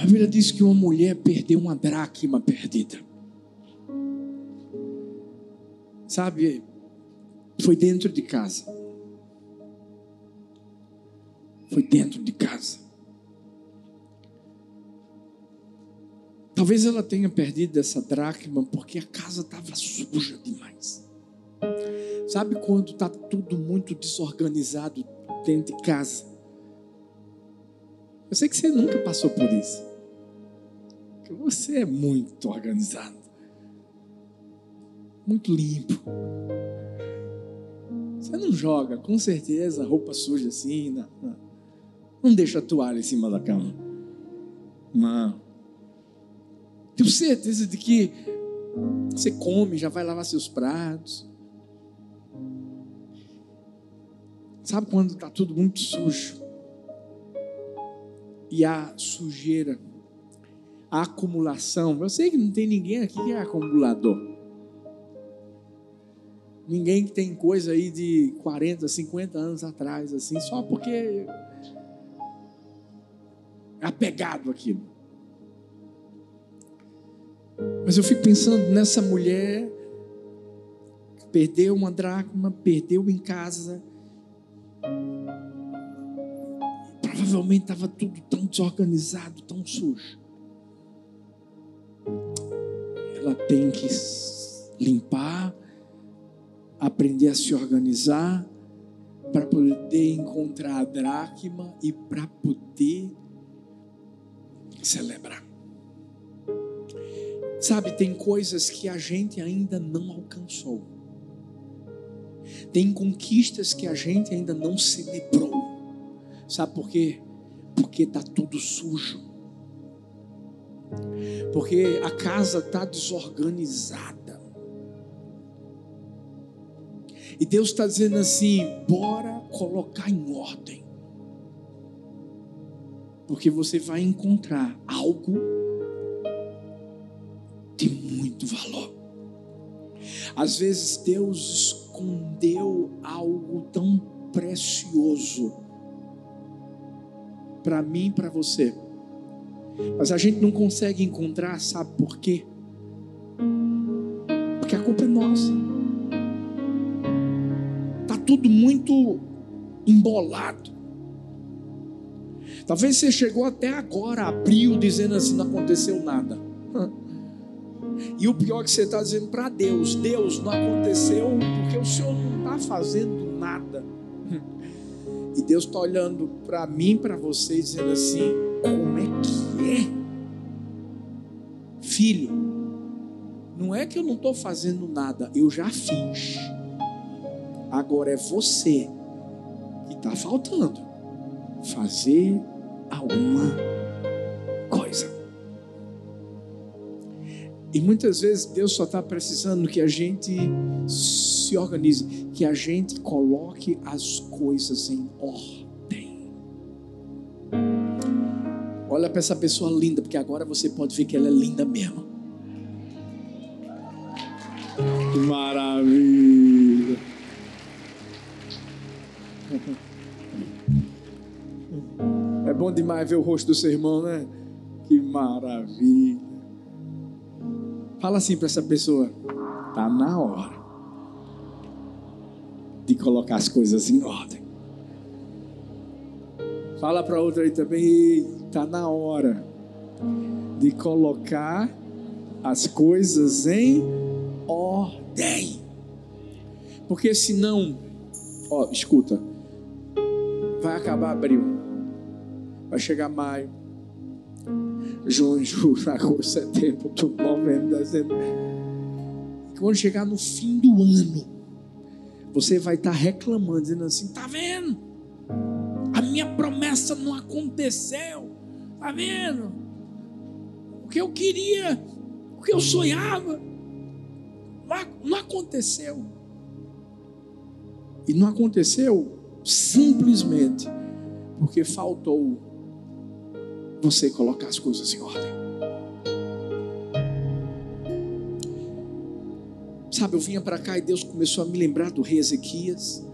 A Bíblia diz que uma mulher perdeu uma dracma perdida. Sabe, foi dentro de casa. Foi dentro de casa. Talvez ela tenha perdido essa dracma porque a casa estava suja demais. Sabe quando está tudo muito desorganizado dentro de casa? Eu sei que você nunca passou por isso. Que você é muito organizado. Muito limpo. Você não joga, com certeza, roupa suja assim. Não, não. não deixa a toalha em cima da cama. Não. Tenho certeza de que você come, já vai lavar seus pratos. Sabe quando está tudo muito sujo? E a sujeira, a acumulação. Eu sei que não tem ninguém aqui que é acumulador. Ninguém que tem coisa aí de 40, 50 anos atrás, assim, só porque é apegado aquilo. Mas eu fico pensando nessa mulher que perdeu uma dracma, perdeu em casa. Provavelmente estava tudo tão desorganizado, tão sujo. Ela tem que limpar, aprender a se organizar para poder encontrar a dracma e para poder celebrar. Sabe, tem coisas que a gente ainda não alcançou. Tem conquistas que a gente ainda não celebrou. Sabe por quê? Porque está tudo sujo. Porque a casa está desorganizada. E Deus está dizendo assim: bora colocar em ordem. Porque você vai encontrar algo muito valor. Às vezes Deus escondeu algo tão precioso para mim e para você. Mas a gente não consegue encontrar, sabe por quê? Porque a culpa é nossa. Tá tudo muito embolado. Talvez você chegou até agora, abriu, dizendo assim: não aconteceu nada. E o pior é que você está dizendo para Deus: Deus, não aconteceu porque o Senhor não está fazendo nada. Deus está olhando para mim, para você, dizendo assim: como é que é? Filho, não é que eu não estou fazendo nada, eu já fiz. Agora é você que está faltando fazer alguma coisa. E muitas vezes Deus só está precisando que a gente se organize, que a gente coloque as coisas em ordem. Olha para essa pessoa linda, porque agora você pode ver que ela é linda mesmo. Maravilha. É bom demais ver o rosto do seu irmão, né? Que maravilha. Fala assim para essa pessoa: tá na hora de colocar as coisas em ordem. Fala para outra aí também: tá na hora de colocar as coisas em ordem. Porque senão, ó, escuta, vai acabar abril, vai chegar maio, junho, julho, agosto, setembro, novembro, dezembro. Quando chegar no fim do ano, você vai estar reclamando, dizendo assim: tá vendo? A minha promessa não aconteceu. Tá vendo? O que eu queria, o que eu sonhava, não aconteceu. E não aconteceu simplesmente porque faltou você colocar as coisas em ordem. Sabe, eu vinha para cá e Deus começou a me lembrar do rei Ezequias.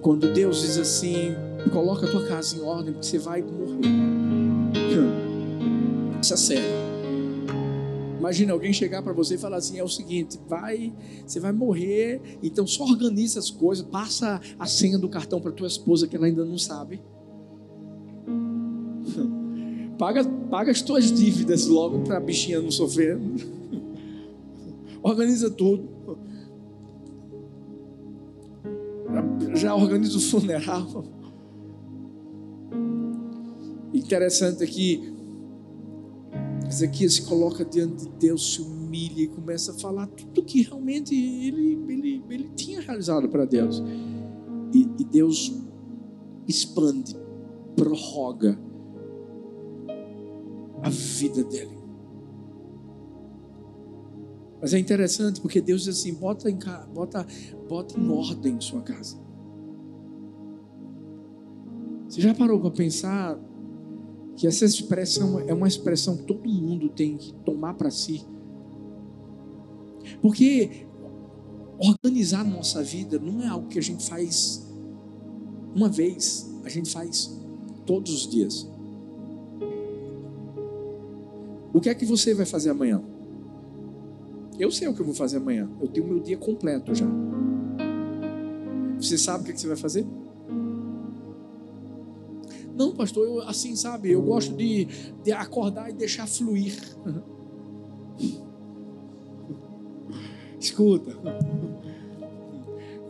Quando Deus diz assim: coloca a tua casa em ordem, porque você vai morrer. Negócio é sério. Imagina alguém chegar para você e falar assim: é o seguinte, vai, você vai morrer, então só organiza as coisas, passa a senha do cartão para tua esposa que ela ainda não sabe. Paga, paga as tuas dívidas logo para a bichinha não sofrer. Organiza tudo. Já organiza o funeral. Interessante aqui Ezequias se coloca diante de Deus, se humilha e começa a falar tudo que realmente ele, ele, ele tinha realizado para Deus. E, e Deus expande, prorroga a vida dele. Mas é interessante porque Deus diz assim: bota em, bota, bota em ordem sua casa. Você já parou para pensar que essa expressão é uma expressão que todo mundo tem que tomar para si. Porque organizar nossa vida não é algo que a gente faz uma vez, a gente faz todos os dias. O que é que você vai fazer amanhã? Eu sei o que eu vou fazer amanhã. Eu tenho meu dia completo já. Você sabe o que, é que você vai fazer? Não, pastor, eu assim, sabe, eu gosto de, de acordar e deixar fluir. Escuta.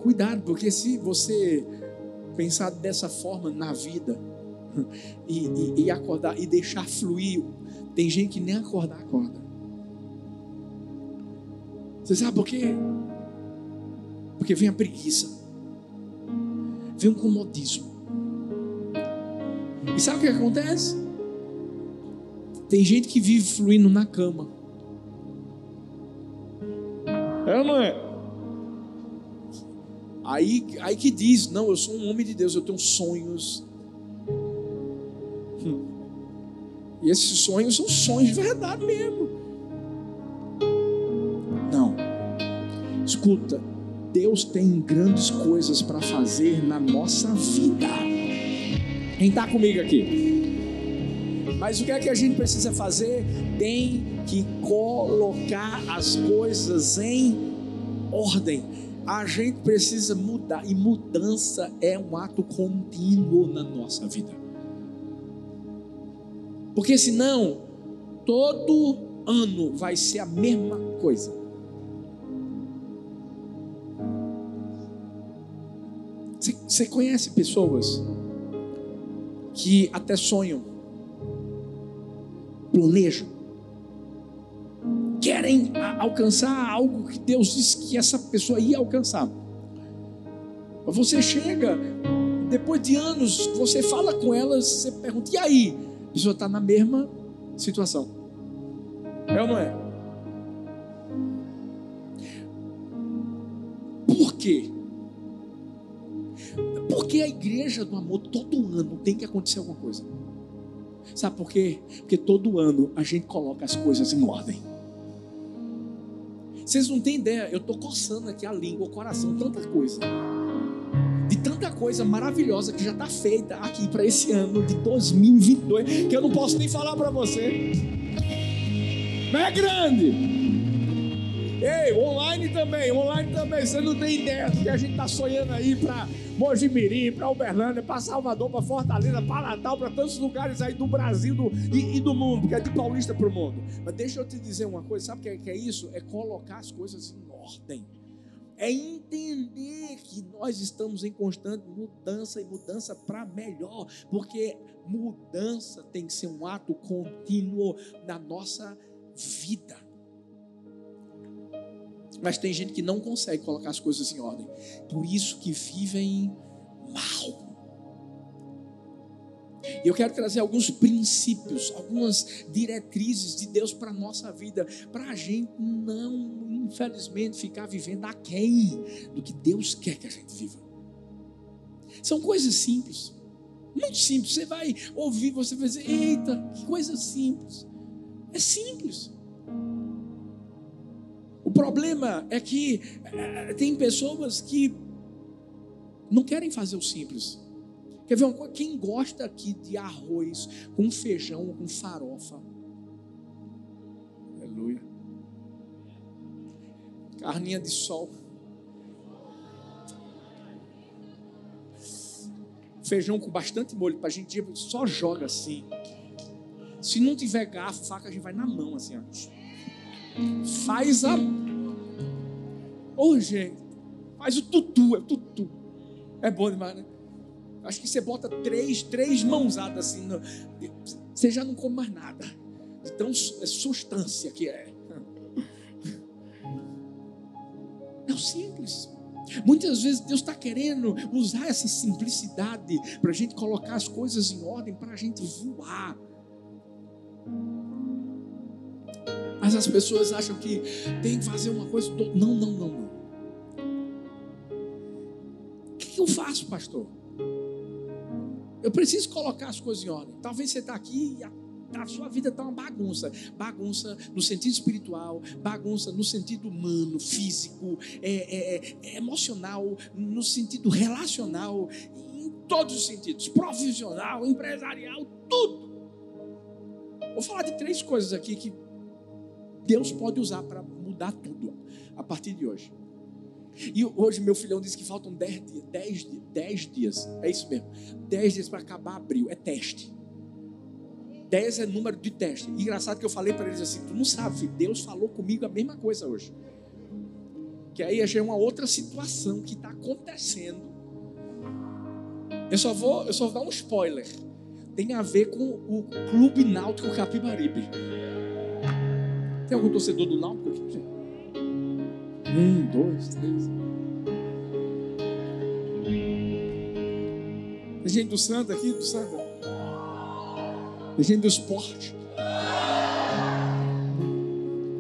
Cuidado, porque se você pensar dessa forma na vida e, e, e acordar e deixar fluir, tem gente que nem acordar acorda. Você sabe por quê? Porque vem a preguiça, vem o comodismo. E sabe o que acontece? Tem gente que vive fluindo na cama. É é? Aí, aí que diz: Não, eu sou um homem de Deus, eu tenho sonhos. Hum. E esses sonhos são sonhos de verdade mesmo. Escuta, Deus tem grandes coisas para fazer na nossa vida. Quem está comigo aqui? Mas o que é que a gente precisa fazer? Tem que colocar as coisas em ordem. A gente precisa mudar, e mudança é um ato contínuo na nossa vida. Porque senão, todo ano vai ser a mesma coisa. Você conhece pessoas que até sonham, planejam, querem alcançar algo que Deus disse que essa pessoa ia alcançar. Você chega, depois de anos, você fala com elas, você pergunta, e aí? A pessoa está na mesma situação. É ou não é? Por quê? Porque a igreja do amor, todo ano tem que acontecer alguma coisa. Sabe por quê? Porque todo ano a gente coloca as coisas em ordem. Vocês não têm ideia, eu estou coçando aqui a língua, o coração, tanta coisa. De tanta coisa maravilhosa que já está feita aqui para esse ano de 2022, que eu não posso nem falar para você. Não é grande. Ei, online também, online também. Você não tem ideia do que a gente está sonhando aí para Mojimirim, para Uberlândia, para Salvador, para Fortaleza, para Natal, para tantos lugares aí do Brasil do, e, e, do mundo, porque é de Paulista para o mundo. Mas deixa eu te dizer uma coisa: sabe o que, é, que é isso? É colocar as coisas em ordem é entender que nós estamos em constante mudança e mudança para melhor, porque mudança tem que ser um ato contínuo na nossa vida. Mas tem gente que não consegue colocar as coisas em ordem. Por isso que vivem mal. E eu quero trazer alguns princípios, algumas diretrizes de Deus para a nossa vida, para a gente não, infelizmente, ficar vivendo aquém do que Deus quer que a gente viva. São coisas simples, muito simples. Você vai ouvir, você vai dizer: Eita, que coisa simples. É simples problema é que é, tem pessoas que não querem fazer o simples. Quer ver uma coisa? Quem gosta aqui de arroz com feijão ou com farofa? Aleluia. Carninha de sol. Feijão com bastante molho para a gente só joga assim. Se não tiver garfo, faca, a gente vai na mão assim. Ó. Faz a. Ô, oh, gente, faz o tutu, é o tutu. É bom demais, né? Acho que você bota três, três mãozadas assim, no... você já não come mais nada. De tão substância que é. É o simples. Muitas vezes Deus está querendo usar essa simplicidade para a gente colocar as coisas em ordem, para a gente voar. Mas as pessoas acham que tem que fazer uma coisa. Não, não, não, não. O que eu faço, pastor? Eu preciso colocar as coisas em ordem. Talvez você está aqui e a a sua vida está uma bagunça. Bagunça no sentido espiritual, bagunça no sentido humano, físico, é, é, é, emocional, no sentido relacional, em todos os sentidos, profissional, empresarial, tudo. Vou falar de três coisas aqui que Deus pode usar para mudar tudo a partir de hoje. E hoje meu filhão disse que faltam 10 dias, 10, 10 dias, é isso mesmo, 10 dias para acabar abril, é teste. 10 é número de teste. Engraçado que eu falei para eles assim: tu não sabe, filho, Deus falou comigo a mesma coisa hoje. Que aí já é uma outra situação que está acontecendo. Eu só vou, eu só vou dar um spoiler. Tem a ver com o Clube Náutico Capibaribe. Tem algum torcedor do Náutico aqui? Um, dois, três. Tem gente do Santa aqui, do Santa? gente do esporte,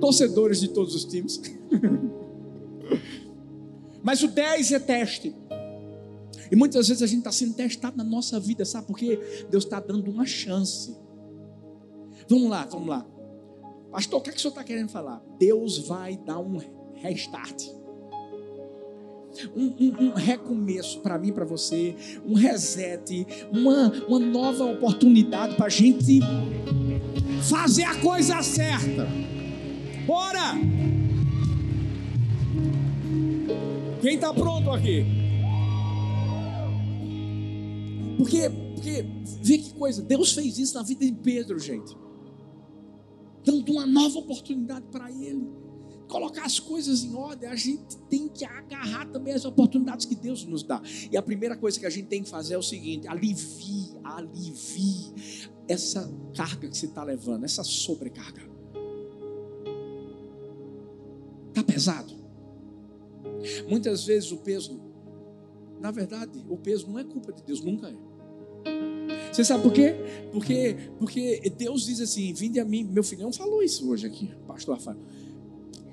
torcedores de todos os times. Mas o 10 é teste. E muitas vezes a gente está sendo testado na nossa vida, sabe por quê? Deus está dando uma chance. Vamos lá, vamos lá. Pastor, o que, é que o senhor está querendo falar? Deus vai dar um restart um, um, um recomeço para mim, para você, um reset, uma, uma nova oportunidade para a gente fazer a coisa certa. Bora! Quem está pronto aqui? Porque, porque, vê que coisa, Deus fez isso na vida de Pedro, gente, dando uma nova oportunidade para ele colocar as coisas em ordem, a gente tem que agarrar também as oportunidades que Deus nos dá. E a primeira coisa que a gente tem que fazer é o seguinte: alivie, alivie essa carga que você está levando, essa sobrecarga. Está pesado. Muitas vezes o peso, na verdade, o peso não é culpa de Deus, nunca é. Você sabe por quê? Porque, porque Deus diz assim: Vinde a mim. Meu filhão falou isso hoje aqui, pastor Rafael.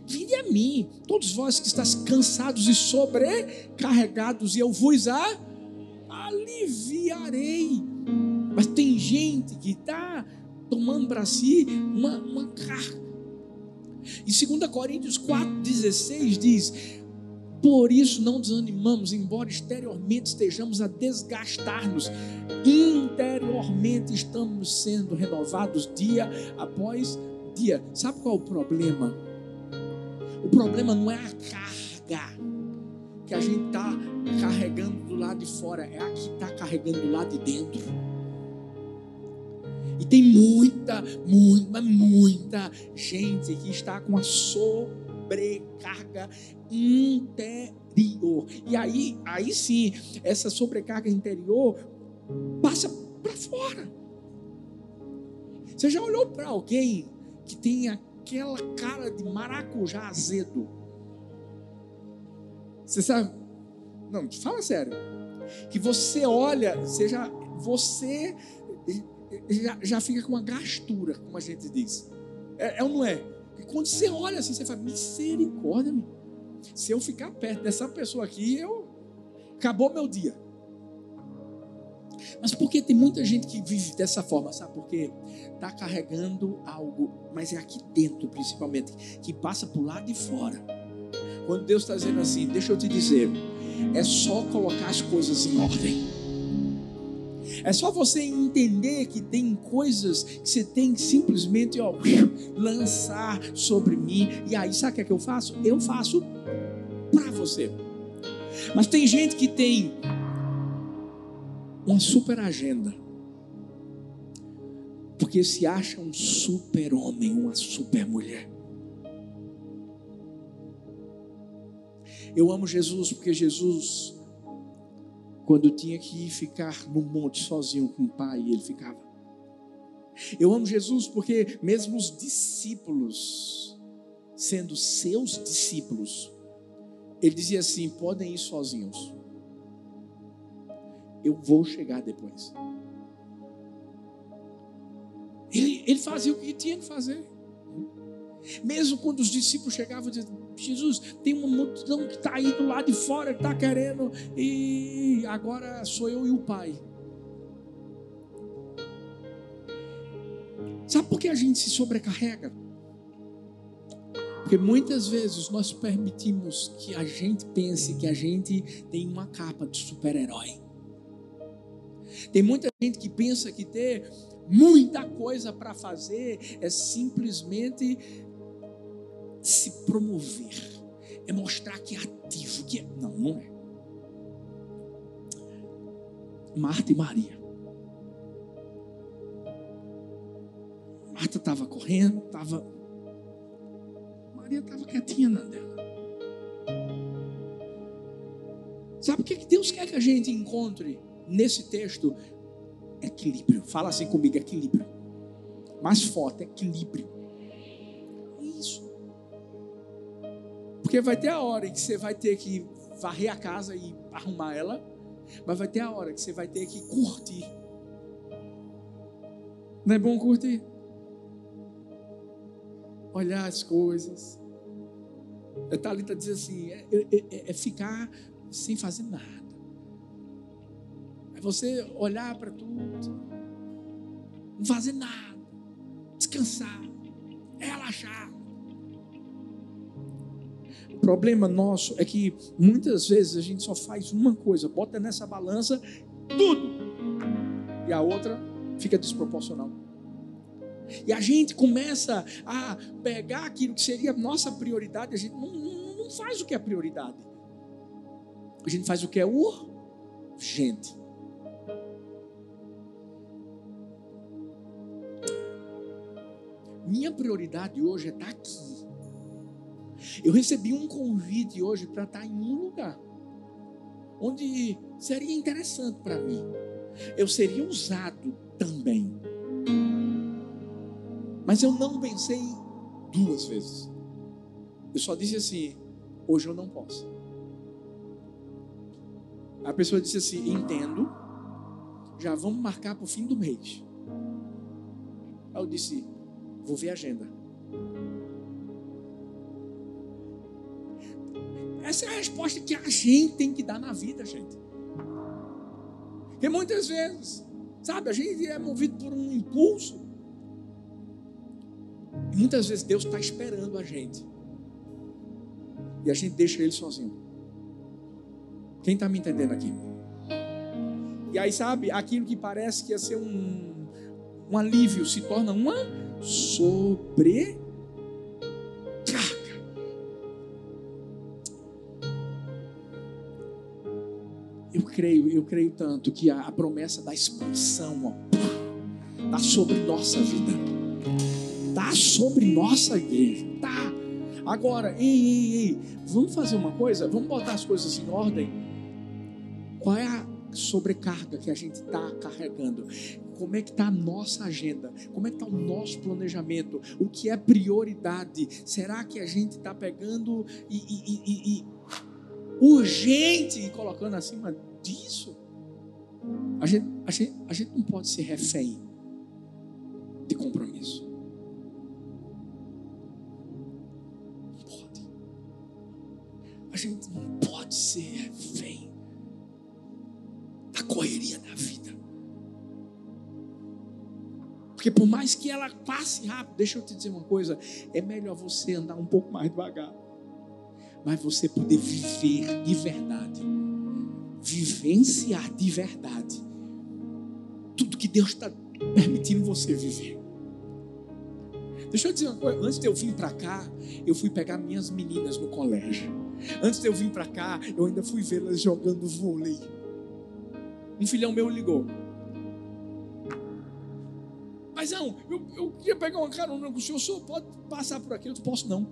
Vinde a mim, todos vós que estáis cansados e sobrecarregados, e eu vos a aliviarei. Mas tem gente que está tomando para si uma, uma carga. Em 2 Coríntios 4,16 diz: Por isso não desanimamos, embora exteriormente estejamos a desgastar-nos, interiormente estamos sendo renovados dia após dia. Sabe qual é o problema? O problema não é a carga que a gente está carregando do lado de fora, é a que está carregando do lado de dentro. E tem muita, muita, muita gente que está com a sobrecarga interior. E aí, aí sim, essa sobrecarga interior passa para fora. Você já olhou para alguém que tem aquela cara de maracujá azedo. Você sabe? Não, fala sério. Que você olha, você já, você já, já fica com uma gastura, como a gente diz. É, é ou não é? E quando você olha assim, você fala, misericórdia, meu. se eu ficar perto dessa pessoa aqui, eu acabou meu dia. Mas por que tem muita gente que vive dessa forma? Sabe por quê? Está carregando algo, mas é aqui dentro principalmente, que passa por lá de fora. Quando Deus está dizendo assim, deixa eu te dizer, é só colocar as coisas em ordem. É só você entender que tem coisas que você tem que simplesmente ó, lançar sobre mim. E aí, sabe o que, é que eu faço? Eu faço para você. Mas tem gente que tem uma super agenda. Porque se acha um super homem, uma super mulher. Eu amo Jesus porque Jesus, quando tinha que ficar no monte sozinho com o Pai, ele ficava. Eu amo Jesus porque, mesmo os discípulos, sendo seus discípulos, ele dizia assim: podem ir sozinhos, eu vou chegar depois. Ele, ele fazia o que tinha que fazer. Mesmo quando os discípulos chegavam e diziam, Jesus, tem uma multidão que está aí do lado de fora, que está querendo, e agora sou eu e o Pai. Sabe por que a gente se sobrecarrega? Porque muitas vezes nós permitimos que a gente pense que a gente tem uma capa de super-herói. Tem muita gente que pensa que ter muita coisa para fazer é simplesmente se promover, é mostrar que é ativo, que é... não, não é. Marta e Maria. Marta estava correndo, estava. Maria estava quietinha na dela. Sabe o que Deus quer que a gente encontre nesse texto? Equilíbrio. Fala assim comigo: equilíbrio. Mais forte, equilíbrio. Porque vai ter a hora que você vai ter que varrer a casa e arrumar ela, mas vai ter a hora que você vai ter que curtir. Não é bom curtir? Olhar as coisas. A Thalita diz assim: é, é, é, é ficar sem fazer nada. Você olhar para tudo, não fazer nada, descansar, relaxar problema nosso é que muitas vezes a gente só faz uma coisa, bota nessa balança tudo, e a outra fica desproporcional. E a gente começa a pegar aquilo que seria nossa prioridade, a gente não, não, não faz o que é prioridade. A gente faz o que é urgente. Minha prioridade hoje é estar aqui. Eu recebi um convite hoje para estar em um lugar onde seria interessante para mim. Eu seria usado também. Mas eu não pensei duas vezes. Eu só disse assim: hoje eu não posso. A pessoa disse assim: entendo, já vamos marcar para o fim do mês. Aí eu disse: vou ver a agenda. Essa é a resposta que a gente tem que dar na vida, gente. Porque muitas vezes, sabe, a gente é movido por um impulso. E muitas vezes Deus está esperando a gente. E a gente deixa ele sozinho. Quem está me entendendo aqui? E aí, sabe, aquilo que parece que ia ser um, um alívio se torna uma sobre creio, eu creio tanto que a, a promessa da expansão está sobre nossa vida, está sobre nossa igreja, tá. Agora, ei, ei, ei, vamos fazer uma coisa, vamos botar as coisas em ordem. Qual é a sobrecarga que a gente está carregando? Como é que está a nossa agenda? Como é que está o nosso planejamento? O que é prioridade? Será que a gente está pegando e, e, e, e urgente e colocando acima disso. A gente, a, gente, a gente não pode ser refém de compromisso. Não pode. A gente não pode ser refém Porque por mais que ela passe rápido, deixa eu te dizer uma coisa, é melhor você andar um pouco mais devagar. Mas você poder viver de verdade vivenciar de verdade tudo que Deus está permitindo você viver. Deixa eu dizer uma coisa, antes de eu vir para cá, eu fui pegar minhas meninas no colégio. Antes de eu vir para cá, eu ainda fui vê-las jogando vôlei. Um filhão meu ligou. Mas não, eu, eu queria pegar uma carona com o senhor, o senhor pode passar por aqui? Eu disse, posso não.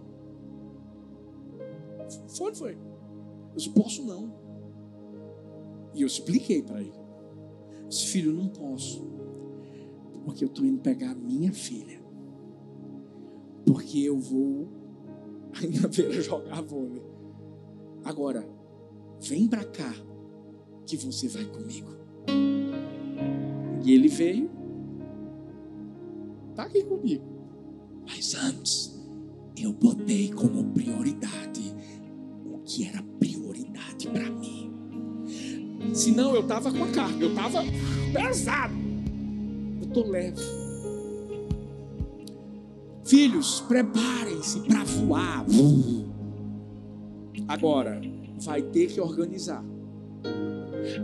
Foi, foi. Eu disse, posso não. E eu expliquei para ele. Disse, filho, não posso. Porque eu estou indo pegar a minha filha. Porque eu vou ainda ver jogar vôlei. Agora, vem para cá que você vai comigo. E ele veio, está aqui comigo. Mas antes, eu botei como prioridade o que era prioridade para mim. Senão eu estava com a carga, eu estava pesado. Eu estou leve. Filhos, preparem-se para voar. Agora, vai ter que organizar.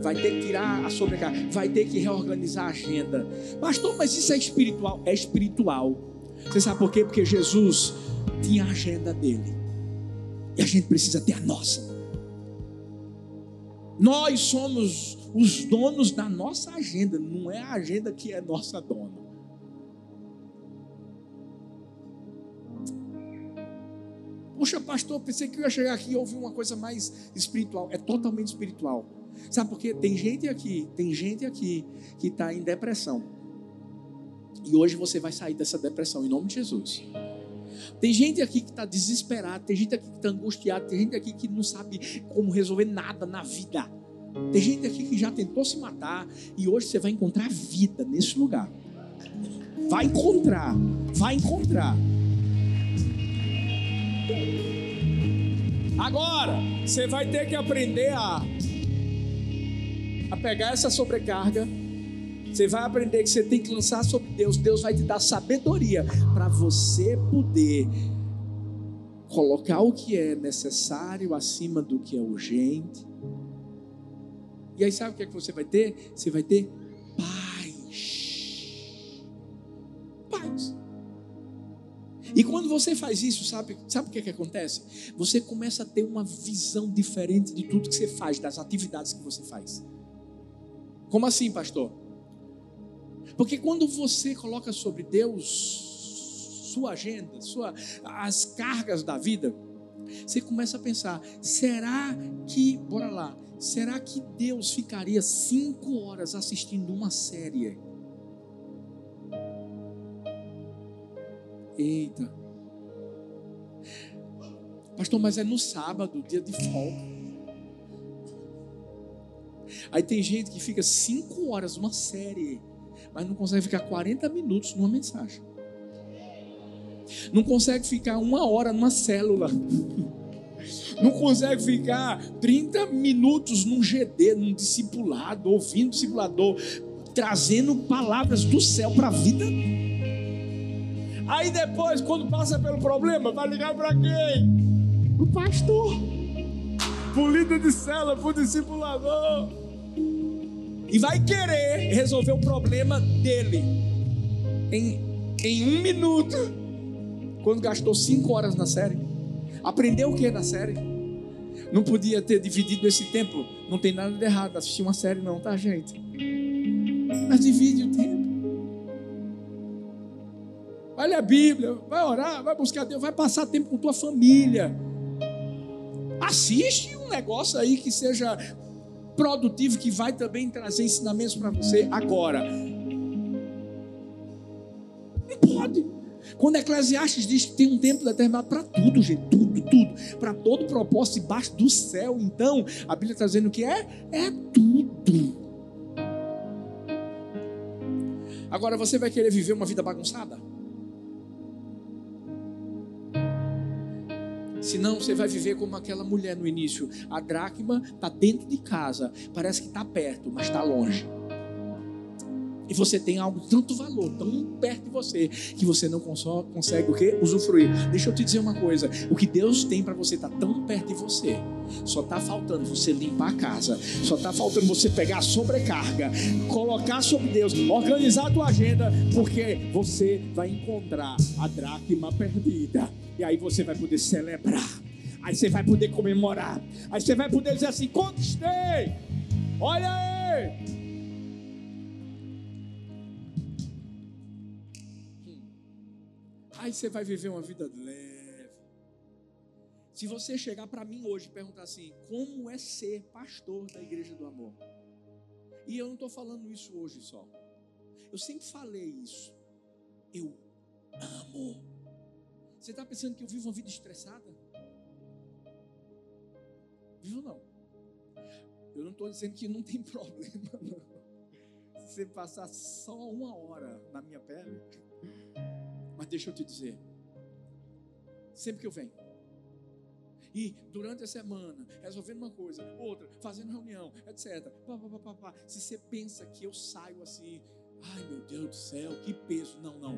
Vai ter que tirar a sobrecarga. Vai ter que reorganizar a agenda. Pastor, mas isso é espiritual? É espiritual. Você sabe por quê? Porque Jesus tinha a agenda dele. E a gente precisa ter a nossa. Nós somos os donos da nossa agenda, não é a agenda que é nossa dona. Poxa, pastor, pensei que eu ia chegar aqui e ouvir uma coisa mais espiritual. É totalmente espiritual. Sabe por quê? Tem gente aqui, tem gente aqui que está em depressão. E hoje você vai sair dessa depressão em nome de Jesus. Tem gente aqui que está desesperado, tem gente aqui que está angustiado, tem gente aqui que não sabe como resolver nada na vida. Tem gente aqui que já tentou se matar e hoje você vai encontrar vida nesse lugar. Vai encontrar, vai encontrar. Agora, você vai ter que aprender a, a pegar essa sobrecarga. Você vai aprender que você tem que lançar sobre Deus. Deus vai te dar sabedoria para você poder colocar o que é necessário acima do que é urgente. E aí, sabe o que, é que você vai ter? Você vai ter paz. Paz. E quando você faz isso, sabe, sabe o que, é que acontece? Você começa a ter uma visão diferente de tudo que você faz, das atividades que você faz. Como assim, pastor? Porque quando você coloca sobre Deus sua agenda, sua, as cargas da vida, você começa a pensar: será que, bora lá, será que Deus ficaria cinco horas assistindo uma série? Eita. Pastor, mas é no sábado, dia de folga. Aí tem gente que fica cinco horas numa série, mas não consegue ficar 40 minutos numa mensagem. Não consegue ficar uma hora numa célula. Não consegue ficar 30 minutos num GD, num discipulado, ouvindo o discipulador, trazendo palavras do céu para a vida Aí depois, quando passa pelo problema, vai ligar para quem? O pastor. Pro líder de cela, pro discipulador. E vai querer resolver o problema dele em, em um minuto. Quando gastou cinco horas na série. Aprendeu o que na série? Não podia ter dividido esse tempo. Não tem nada de errado assistir uma série, não, tá, gente? Mas divide o tempo vai ler a Bíblia, vai orar, vai buscar Deus, vai passar tempo com tua família. Assiste um negócio aí que seja produtivo, que vai também trazer ensinamentos para você agora. Não pode. Quando Eclesiastes diz que tem um tempo determinado para tudo, gente, tudo, tudo, para todo propósito debaixo do céu, então a Bíblia está dizendo que é, é tudo. Agora você vai querer viver uma vida bagunçada? Senão você vai viver como aquela mulher no início. A dracma está dentro de casa, parece que está perto, mas está longe. E você tem algo de tanto valor, tão perto de você, que você não consegue o quê? Usufruir. Deixa eu te dizer uma coisa: o que Deus tem para você está tão perto de você. Só está faltando você limpar a casa. Só está faltando você pegar a sobrecarga, colocar sobre Deus, organizar a tua agenda, porque você vai encontrar a dracma perdida. E aí você vai poder celebrar Aí você vai poder comemorar. Aí você vai poder dizer assim: conquistei. Olha aí. Aí você vai viver uma vida leve. Se você chegar para mim hoje e perguntar assim: como é ser pastor da igreja do amor? E eu não estou falando isso hoje só. Eu sempre falei isso. Eu amo. Você está pensando que eu vivo uma vida estressada? Vivo não. Eu não estou dizendo que não tem problema, não. Se você passar só uma hora na minha pele. Mas deixa eu te dizer. Sempre que eu venho. E durante a semana, resolvendo uma coisa, outra, fazendo reunião, etc. Pá, pá, pá, pá, Se você pensa que eu saio assim, ai meu Deus do céu, que peso. Não, não.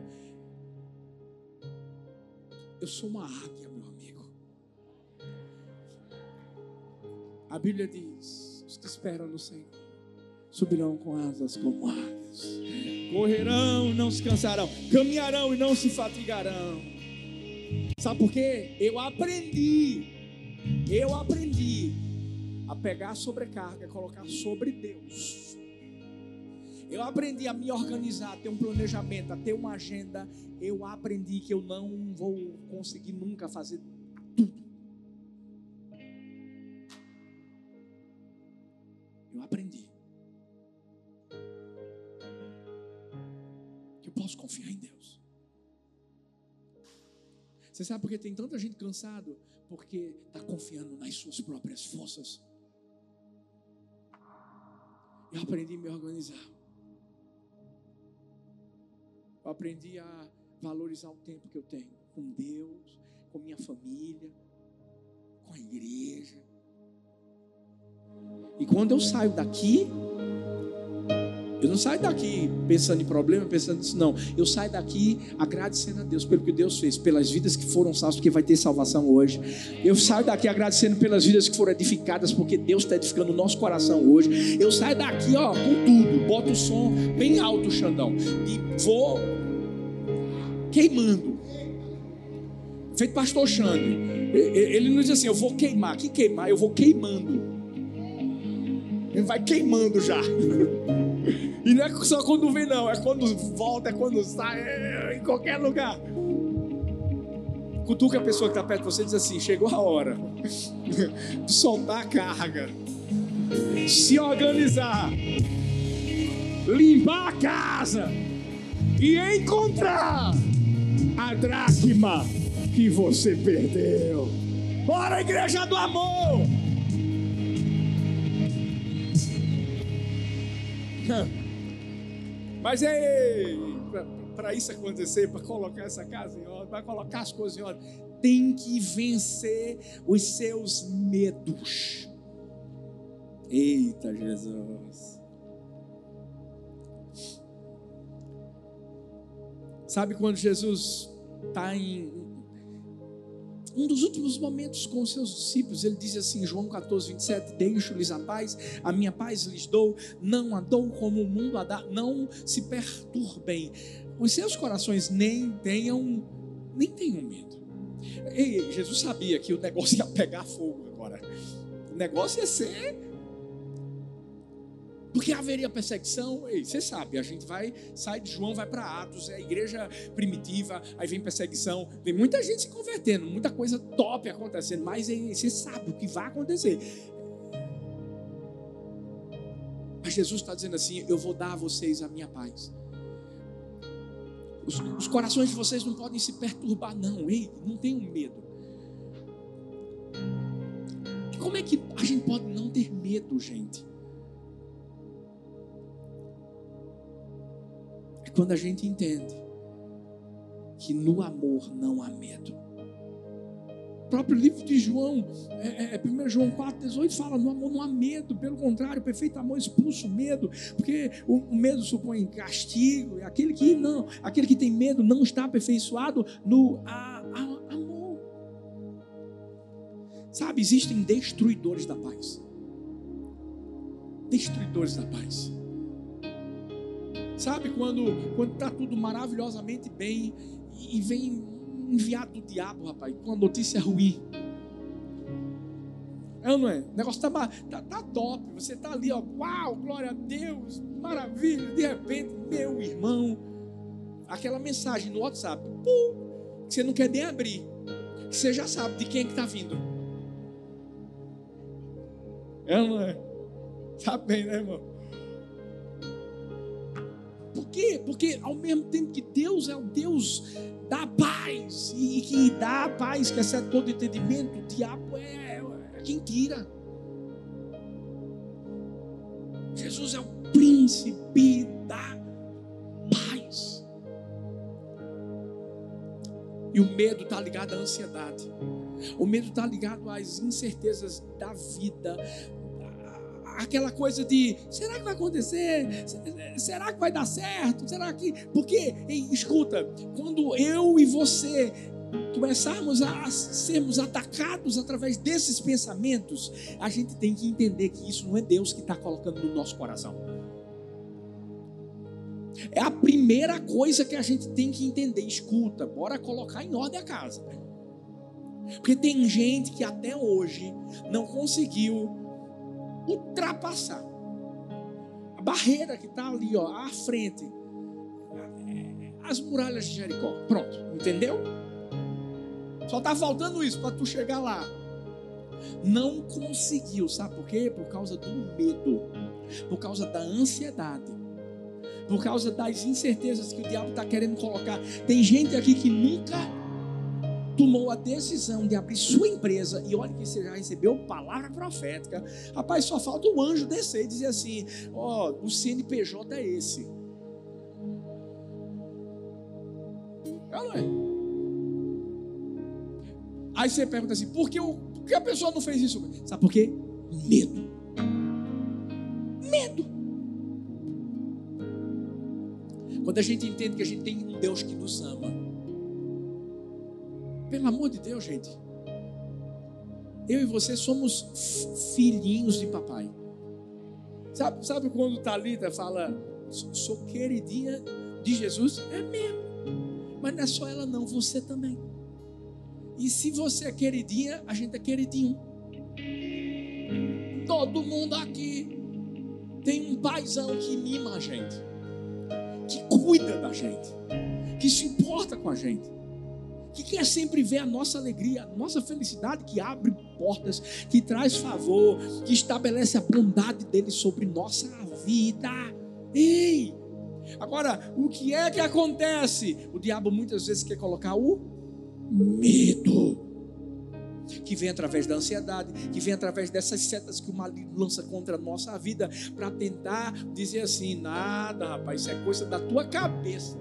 Eu sou uma águia, meu amigo. A Bíblia diz: os que esperam no Senhor subirão com asas como águias, correrão e não se cansarão, caminharão e não se fatigarão. Sabe por quê? Eu aprendi, eu aprendi a pegar a sobrecarga, colocar sobre Deus. Eu aprendi a me organizar, a ter um planejamento, a ter uma agenda. Eu aprendi que eu não vou conseguir nunca fazer tudo. Eu aprendi. Que eu posso confiar em Deus. Você sabe por que tem tanta gente cansado? Porque está confiando nas suas próprias forças. Eu aprendi a me organizar. Eu aprendi a valorizar o tempo que eu tenho com Deus, com minha família, com a igreja. E quando eu saio daqui, eu não saio daqui pensando em problema, pensando nisso, não. Eu saio daqui agradecendo a Deus pelo que Deus fez, pelas vidas que foram salvas, porque vai ter salvação hoje. Eu saio daqui agradecendo pelas vidas que foram edificadas, porque Deus está edificando o nosso coração hoje. Eu saio daqui, ó, com tudo. Boto o som bem alto, Xandão. E vou queimando. Feito pastor Xande. Ele não diz assim, eu vou queimar. Que queimar? Eu vou queimando. Ele vai queimando já. E não é só quando vem, não. É quando volta, é quando sai, é em qualquer lugar. Cutuca a pessoa que está perto de você e diz assim: chegou a hora de soltar a carga, se organizar, limpar a casa e encontrar a dracma que você perdeu. Bora, igreja do amor! Mas é para isso acontecer, para colocar essa casa em ordem, para colocar as coisas em ordem, tem que vencer os seus medos. Eita Jesus. Sabe quando Jesus está em um dos últimos momentos com os seus discípulos, ele diz assim, João 14, 27, deixo-lhes a paz, a minha paz lhes dou, não a dou como o mundo a dá, não se perturbem, os seus corações nem tenham, nem tenham medo. E Jesus sabia que o negócio ia pegar fogo agora, o negócio ia ser porque haveria perseguição, ei, você sabe, a gente vai, sai de João, vai para Atos, é a igreja primitiva, aí vem perseguição, vem muita gente se convertendo, muita coisa top acontecendo, mas ei, você sabe o que vai acontecer. Mas Jesus está dizendo assim: Eu vou dar a vocês a minha paz. Os, os corações de vocês não podem se perturbar, não, ei, não tenham medo. Como é que a gente pode não ter medo, gente? Quando a gente entende que no amor não há medo. O próprio livro de João, é, é, 1 é, João 4,18 fala: no amor não há medo, pelo contrário, o perfeito amor expulsa o medo, porque o, o medo supõe castigo, e aquele que não, aquele que tem medo não está aperfeiçoado no a, a, amor. Sabe, existem destruidores da paz. Destruidores da paz. Sabe quando quando está tudo maravilhosamente bem e vem enviado do diabo, rapaz, com a notícia ruim. É ou não é? O negócio está tá, tá top. Você está ali, ó. Uau, glória a Deus, maravilha. De repente, meu irmão, aquela mensagem no WhatsApp, pum, que você não quer nem abrir. Que você já sabe de quem é que está vindo. É ou não é? Sabe bem, né, irmão? Quê? Porque ao mesmo tempo que Deus é o Deus da paz e que dá a paz que excede todo entendimento, o diabo é, é quem tira. Jesus é o príncipe da paz. E o medo está ligado à ansiedade. O medo está ligado às incertezas da vida, aquela coisa de será que vai acontecer? Será que vai dar certo? Será que. Porque, escuta, quando eu e você começarmos a sermos atacados através desses pensamentos, a gente tem que entender que isso não é Deus que está colocando no nosso coração. É a primeira coisa que a gente tem que entender. Escuta, bora colocar em ordem a casa. Porque tem gente que até hoje não conseguiu ultrapassar. A barreira que está ali, ó, à frente. As muralhas de Jericó. Pronto, entendeu? Só está faltando isso para tu chegar lá. Não conseguiu, sabe por quê? Por causa do medo, por causa da ansiedade, por causa das incertezas que o diabo está querendo colocar. Tem gente aqui que nunca tomou a decisão de abrir sua empresa, e olha que você já recebeu palavra profética, rapaz, só falta o anjo descer e dizer assim: ó, oh, o CNPJ é esse. Não é? Aí você pergunta assim: por que, por que a pessoa não fez isso? Sabe por quê? Medo. Medo. Quando a gente entende que a gente tem um Deus que nos ama, pelo amor de Deus, gente. Eu e você somos filhinhos de papai. Sabe, sabe quando Talita fala, sou queridinha de Jesus? É mesmo. Mas não é só ela não, você também. E se você é queridinha, a gente é queridinho. Todo mundo aqui tem um paizão que mima a gente, que cuida da gente, que se importa com a gente que quer sempre ver a nossa alegria, a nossa felicidade, que abre portas, que traz favor, que estabelece a bondade dele sobre nossa vida. Ei! Agora, o que é que acontece? O diabo muitas vezes quer colocar o medo. Que vem através da ansiedade, que vem através dessas setas que o maligno lança contra a nossa vida, para tentar dizer assim: nada, rapaz, isso é coisa da tua cabeça.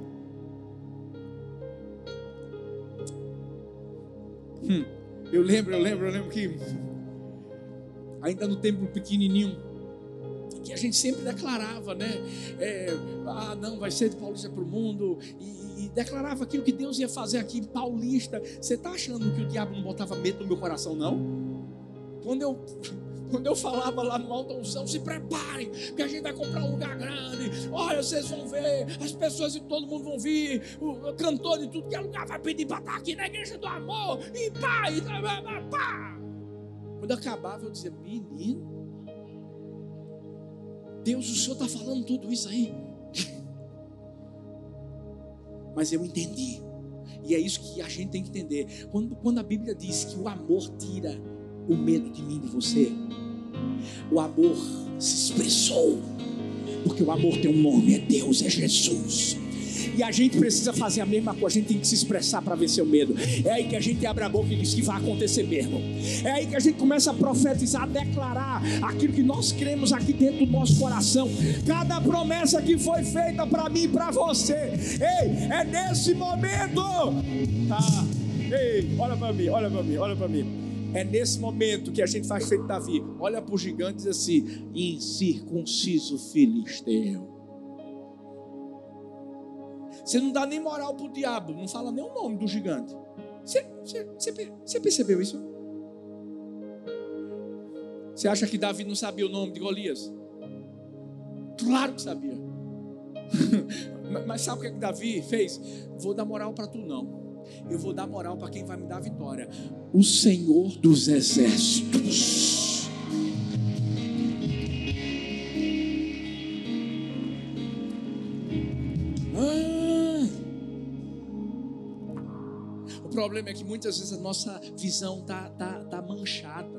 Hum, eu lembro, eu lembro, eu lembro que ainda no tempo pequenininho, que a gente sempre declarava, né? É, ah, não, vai ser de Paulista para o mundo. E, e, declarava aquilo que Deus ia fazer aqui Paulista. Você está achando que o diabo não botava medo no meu coração, não? Quando eu quando eu falava lá no Alta Unção, se preparem, que a gente vai comprar um lugar grande. Olha, vocês vão ver, as pessoas e todo mundo vão vir, o cantor de tudo que é lugar vai pedir para estar aqui na igreja do amor. E pá, e pá. Quando acabava, eu dizia, menino, Deus, o Senhor está falando tudo isso aí. Mas eu entendi. E é isso que a gente tem que entender. Quando, quando a Bíblia diz que o amor tira o medo de mim, de você. O amor se expressou, porque o amor tem um nome, é Deus, é Jesus. E a gente precisa fazer a mesma coisa, a gente tem que se expressar para vencer o medo. É aí que a gente abre a boca e diz que vai acontecer mesmo. É aí que a gente começa a profetizar, a declarar aquilo que nós cremos aqui dentro do nosso coração. Cada promessa que foi feita para mim e para você. Ei, é nesse momento. Tá. Ei, olha para mim, olha para mim, olha para mim. É nesse momento que a gente faz feito Davi. Olha para o gigante e diz assim: incircunciso filisteu. Você não dá nem moral para o diabo, não fala nem o nome do gigante. Você, você, você, você percebeu isso? Você acha que Davi não sabia o nome de Golias? Claro que sabia. Mas sabe o que, é que Davi fez? Vou dar moral para tu não eu vou dar moral para quem vai me dar vitória. O Senhor dos Exércitos. Ah! O problema é que muitas vezes a nossa visão está tá, tá manchada,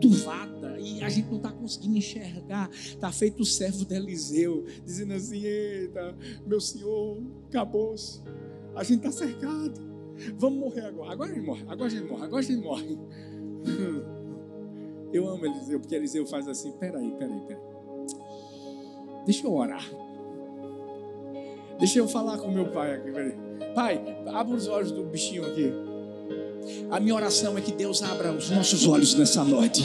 turvada e a gente não está conseguindo enxergar. Está feito o servo de Eliseu, dizendo assim: Eita, meu senhor, acabou-se. A gente está cercado. Vamos morrer agora. Agora a gente morre, agora a gente morre, agora a gente morre. Eu amo Eliseu, porque Eliseu faz assim: peraí, peraí, peraí. Deixa eu orar. Deixa eu falar com meu pai aqui, peraí. Pai, abre os olhos do bichinho aqui. A minha oração é que Deus abra os nossos olhos nessa noite.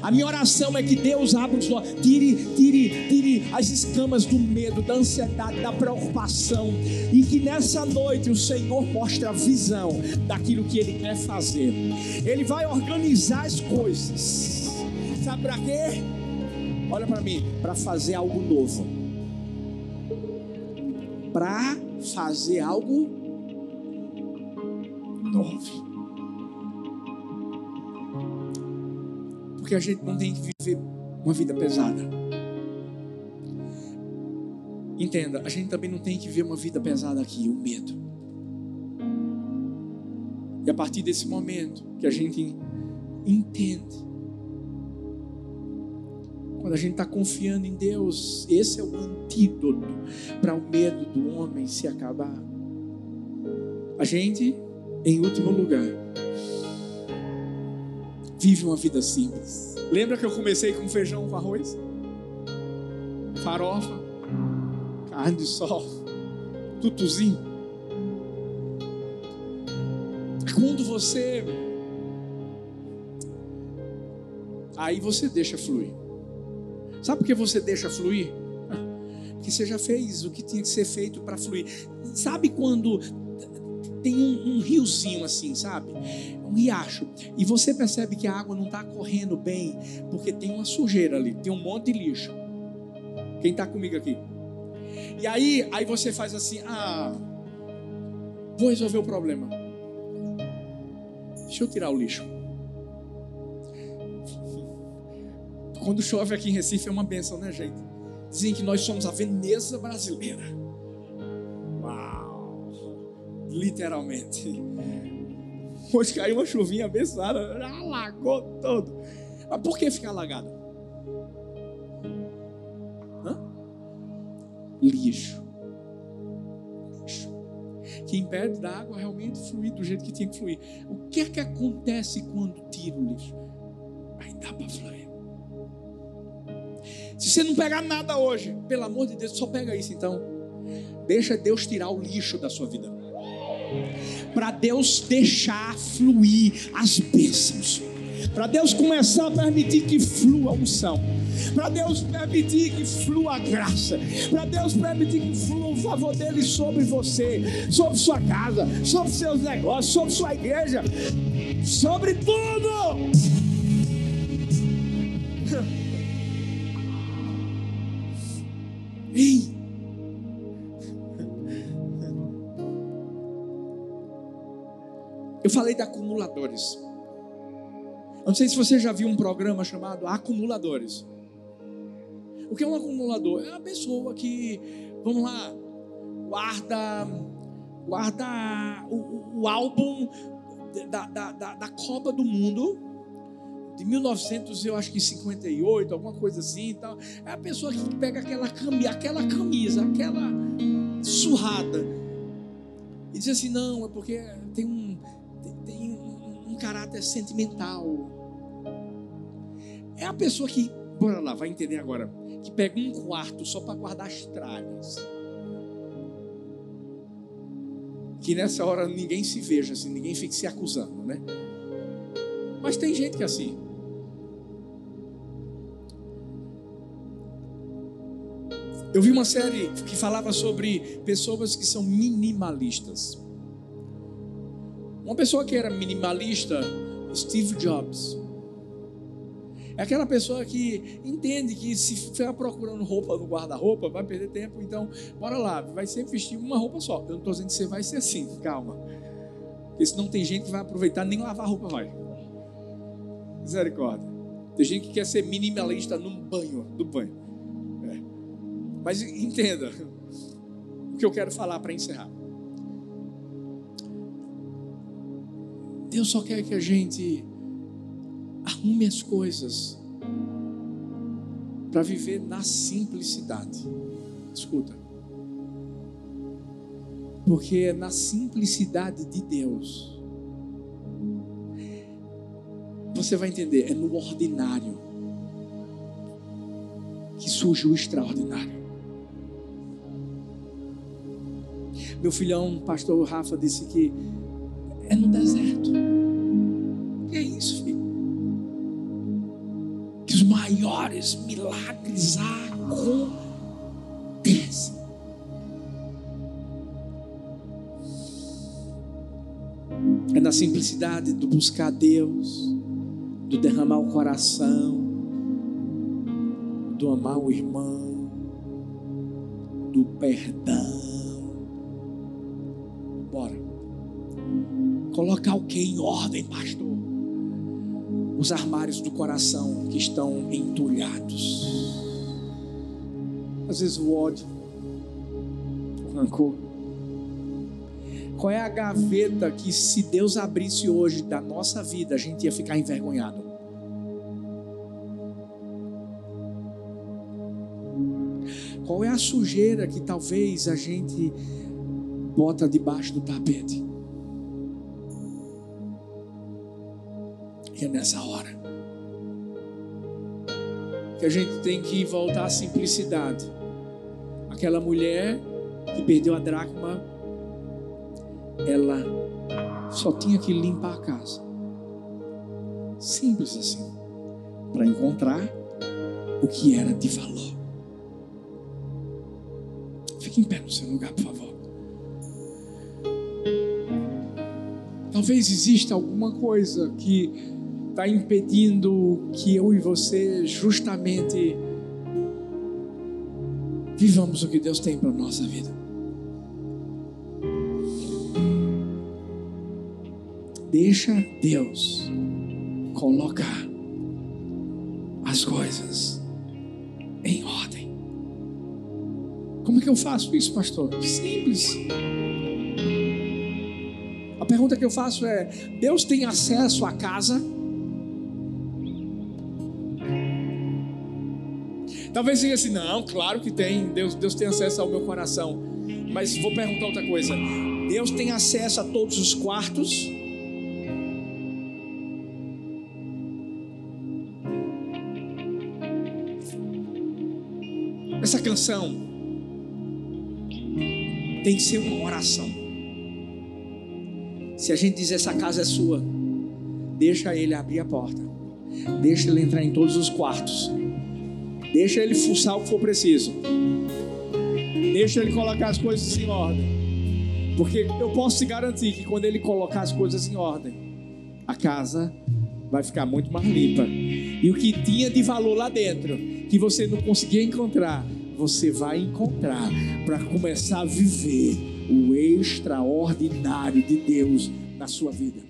A minha oração é que Deus abra os olhos, tire, tire, tire as escamas do medo, da ansiedade, da preocupação, e que nessa noite o Senhor mostre a visão daquilo que Ele quer fazer. Ele vai organizar as coisas. Sabe para quê? Olha para mim, para fazer algo novo. Para fazer algo novo. Porque a gente não tem que viver uma vida pesada. Entenda, a gente também não tem que viver uma vida pesada aqui, o medo. E a partir desse momento que a gente entende, quando a gente está confiando em Deus, esse é o antídoto para o medo do homem se acabar. A gente, em último lugar, vive uma vida simples. Lembra que eu comecei com feijão com arroz? Farofa, carne de sol, tutuzinho. Quando você. Aí você deixa fluir. Sabe por que você deixa fluir? Porque você já fez o que tinha que ser feito para fluir. Sabe quando tem um, um riozinho assim, sabe? um riacho, e você percebe que a água não está correndo bem, porque tem uma sujeira ali, tem um monte de lixo. Quem está comigo aqui? E aí, aí você faz assim: ah, vou resolver o problema. Deixa eu tirar o lixo. Quando chove aqui em Recife é uma benção, né, gente? Dizem que nós somos a Veneza brasileira. Literalmente. Hoje caiu uma chuvinha abençoada, alagou todo. Mas por que ficar alagado? Hã? Lixo. Lixo. Que impede da água realmente fluir do jeito que tinha que fluir. O que é que acontece quando tira o lixo? Aí dá para fluir. Se você não pegar nada hoje, pelo amor de Deus, só pega isso então. Deixa Deus tirar o lixo da sua vida para Deus deixar fluir as bênçãos. Para Deus começar a permitir que flua a unção. Para Deus permitir que flua a graça. Para Deus permitir que flua o favor dele sobre você, sobre sua casa, sobre seus negócios, sobre sua igreja, sobre tudo. Eu falei de acumuladores. Eu não sei se você já viu um programa chamado Acumuladores. O que é um acumulador? É uma pessoa que, vamos lá, guarda, guarda o, o álbum da, da, da, da, Copa do Mundo de 1900, eu acho que 58, alguma coisa assim. Então, é a pessoa que pega aquela camisa, aquela camisa, aquela surrada e diz assim: não, é porque tem um tem um, um caráter sentimental. É a pessoa que, bora lá, vai entender agora, que pega um quarto só para guardar as tralhas. Que nessa hora ninguém se veja assim, ninguém fique se acusando, né? Mas tem gente que é assim. Eu vi uma série que falava sobre pessoas que são minimalistas. Uma pessoa que era minimalista, Steve Jobs. É aquela pessoa que entende que se ficar procurando roupa no guarda-roupa, vai perder tempo. Então, bora lá, vai sempre vestir uma roupa só. Eu não estou dizendo que você vai ser assim, calma. Porque senão tem gente que vai aproveitar nem lavar roupa vai. Misericórdia. Tem gente que quer ser minimalista no banho, do banho. É. Mas entenda o que eu quero falar para encerrar. Deus só quer que a gente arrume as coisas para viver na simplicidade. Escuta. Porque é na simplicidade de Deus. Você vai entender, é no ordinário que surge o extraordinário. Meu filhão, pastor Rafa, disse que é no deserto. Que é isso, filho? Que os maiores milagres acontecem. É na simplicidade do buscar Deus, do derramar o coração, do amar o irmão, do perdão. Colocar o que em ordem, pastor? Os armários do coração que estão entulhados. Às vezes o ódio, o rancor. Qual é a gaveta que, se Deus abrisse hoje da nossa vida, a gente ia ficar envergonhado? Qual é a sujeira que talvez a gente bota debaixo do tapete? E é nessa hora que a gente tem que voltar à simplicidade. Aquela mulher que perdeu a dracma ela só tinha que limpar a casa. Simples assim. Para encontrar o que era de valor. Fique em pé no seu lugar, por favor. Talvez exista alguma coisa que está impedindo que eu e você justamente vivamos o que Deus tem para nossa vida. Deixa Deus colocar as coisas em ordem. Como é que eu faço isso, pastor? Simples. A pergunta que eu faço é: Deus tem acesso à casa? Talvez diga assim: não, claro que tem. Deus, Deus tem acesso ao meu coração. Mas vou perguntar outra coisa: Deus tem acesso a todos os quartos? Essa canção tem que ser uma oração. Se a gente diz essa casa é sua, deixa ele abrir a porta. Deixa ele entrar em todos os quartos. Deixa ele fuçar o que for preciso. Deixa ele colocar as coisas em ordem. Porque eu posso te garantir que quando ele colocar as coisas em ordem, a casa vai ficar muito mais limpa. E o que tinha de valor lá dentro, que você não conseguia encontrar, você vai encontrar para começar a viver o extraordinário de Deus na sua vida.